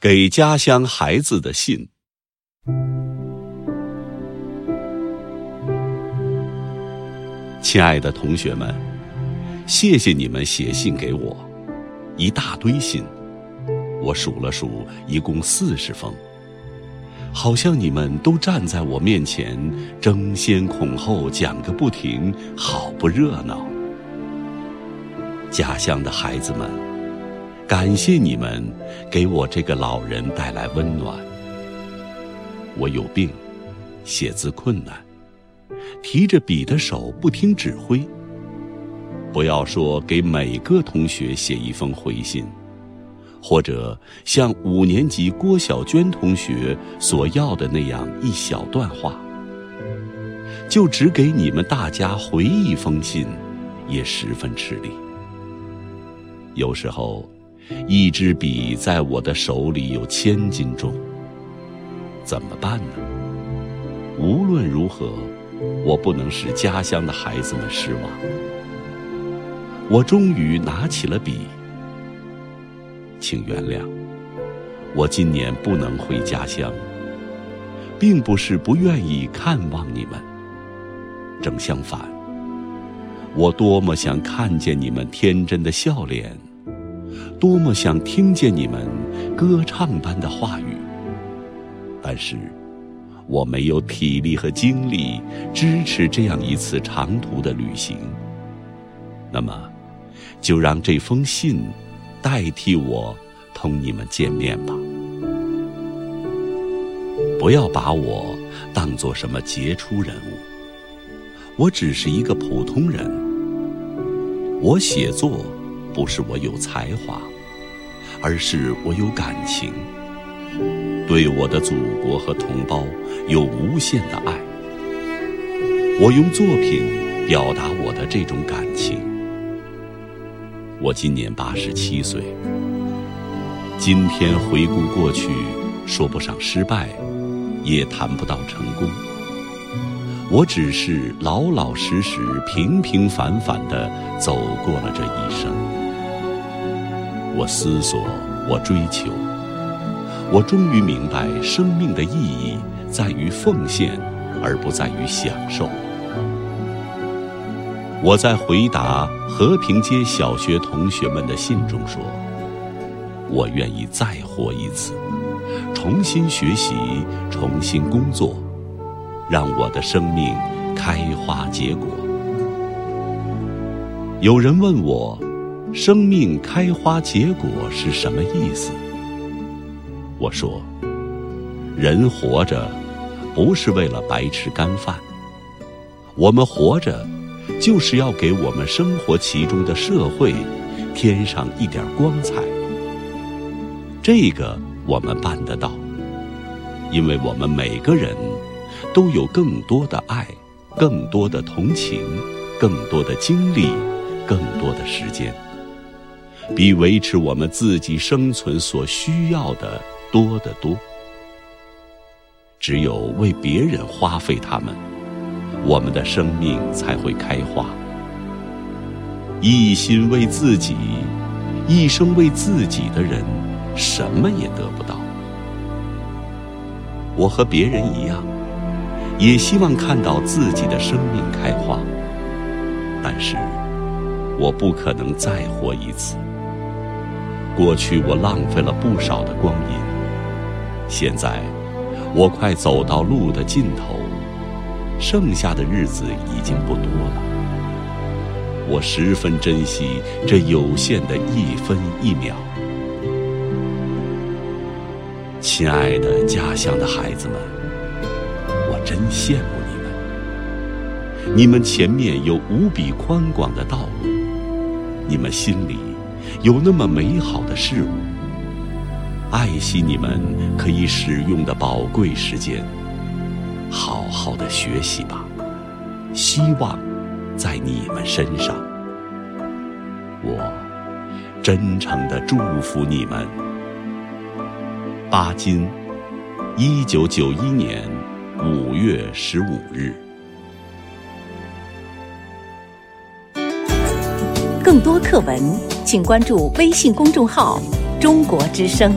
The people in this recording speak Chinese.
给家乡孩子的信。亲爱的同学们，谢谢你们写信给我，一大堆信，我数了数，一共四十封。好像你们都站在我面前，争先恐后讲个不停，好不热闹。家乡的孩子们。感谢你们给我这个老人带来温暖。我有病，写字困难，提着笔的手不听指挥。不要说给每个同学写一封回信，或者像五年级郭小娟同学所要的那样一小段话，就只给你们大家回一封信，也十分吃力。有时候。一支笔在我的手里有千斤重，怎么办呢？无论如何，我不能使家乡的孩子们失望。我终于拿起了笔，请原谅，我今年不能回家乡，并不是不愿意看望你们，正相反，我多么想看见你们天真的笑脸。多么想听见你们歌唱般的话语，但是我没有体力和精力支持这样一次长途的旅行。那么，就让这封信代替我同你们见面吧。不要把我当做什么杰出人物，我只是一个普通人。我写作。不是我有才华，而是我有感情，对我的祖国和同胞有无限的爱。我用作品表达我的这种感情。我今年八十七岁，今天回顾过去，说不上失败，也谈不到成功。我只是老老实实、平平凡凡的走过了这一生。我思索，我追求，我终于明白，生命的意义在于奉献，而不在于享受。我在回答和平街小学同学们的信中说：“我愿意再活一次，重新学习，重新工作，让我的生命开花结果。”有人问我。生命开花结果是什么意思？我说，人活着不是为了白吃干饭，我们活着就是要给我们生活其中的社会添上一点光彩。这个我们办得到，因为我们每个人都有更多的爱，更多的同情，更多的精力，更多的时间。比维持我们自己生存所需要的多得多。只有为别人花费他们，我们的生命才会开花。一心为自己，一生为自己的人，什么也得不到。我和别人一样，也希望看到自己的生命开花，但是我不可能再活一次。过去我浪费了不少的光阴，现在我快走到路的尽头，剩下的日子已经不多了。我十分珍惜这有限的一分一秒。亲爱的家乡的孩子们，我真羡慕你们，你们前面有无比宽广的道路，你们心里。有那么美好的事物，爱惜你们可以使用的宝贵时间，好好的学习吧。希望在你们身上，我真诚的祝福你们。巴金，一九九一年五月十五日。更多课文。请关注微信公众号“中国之声”。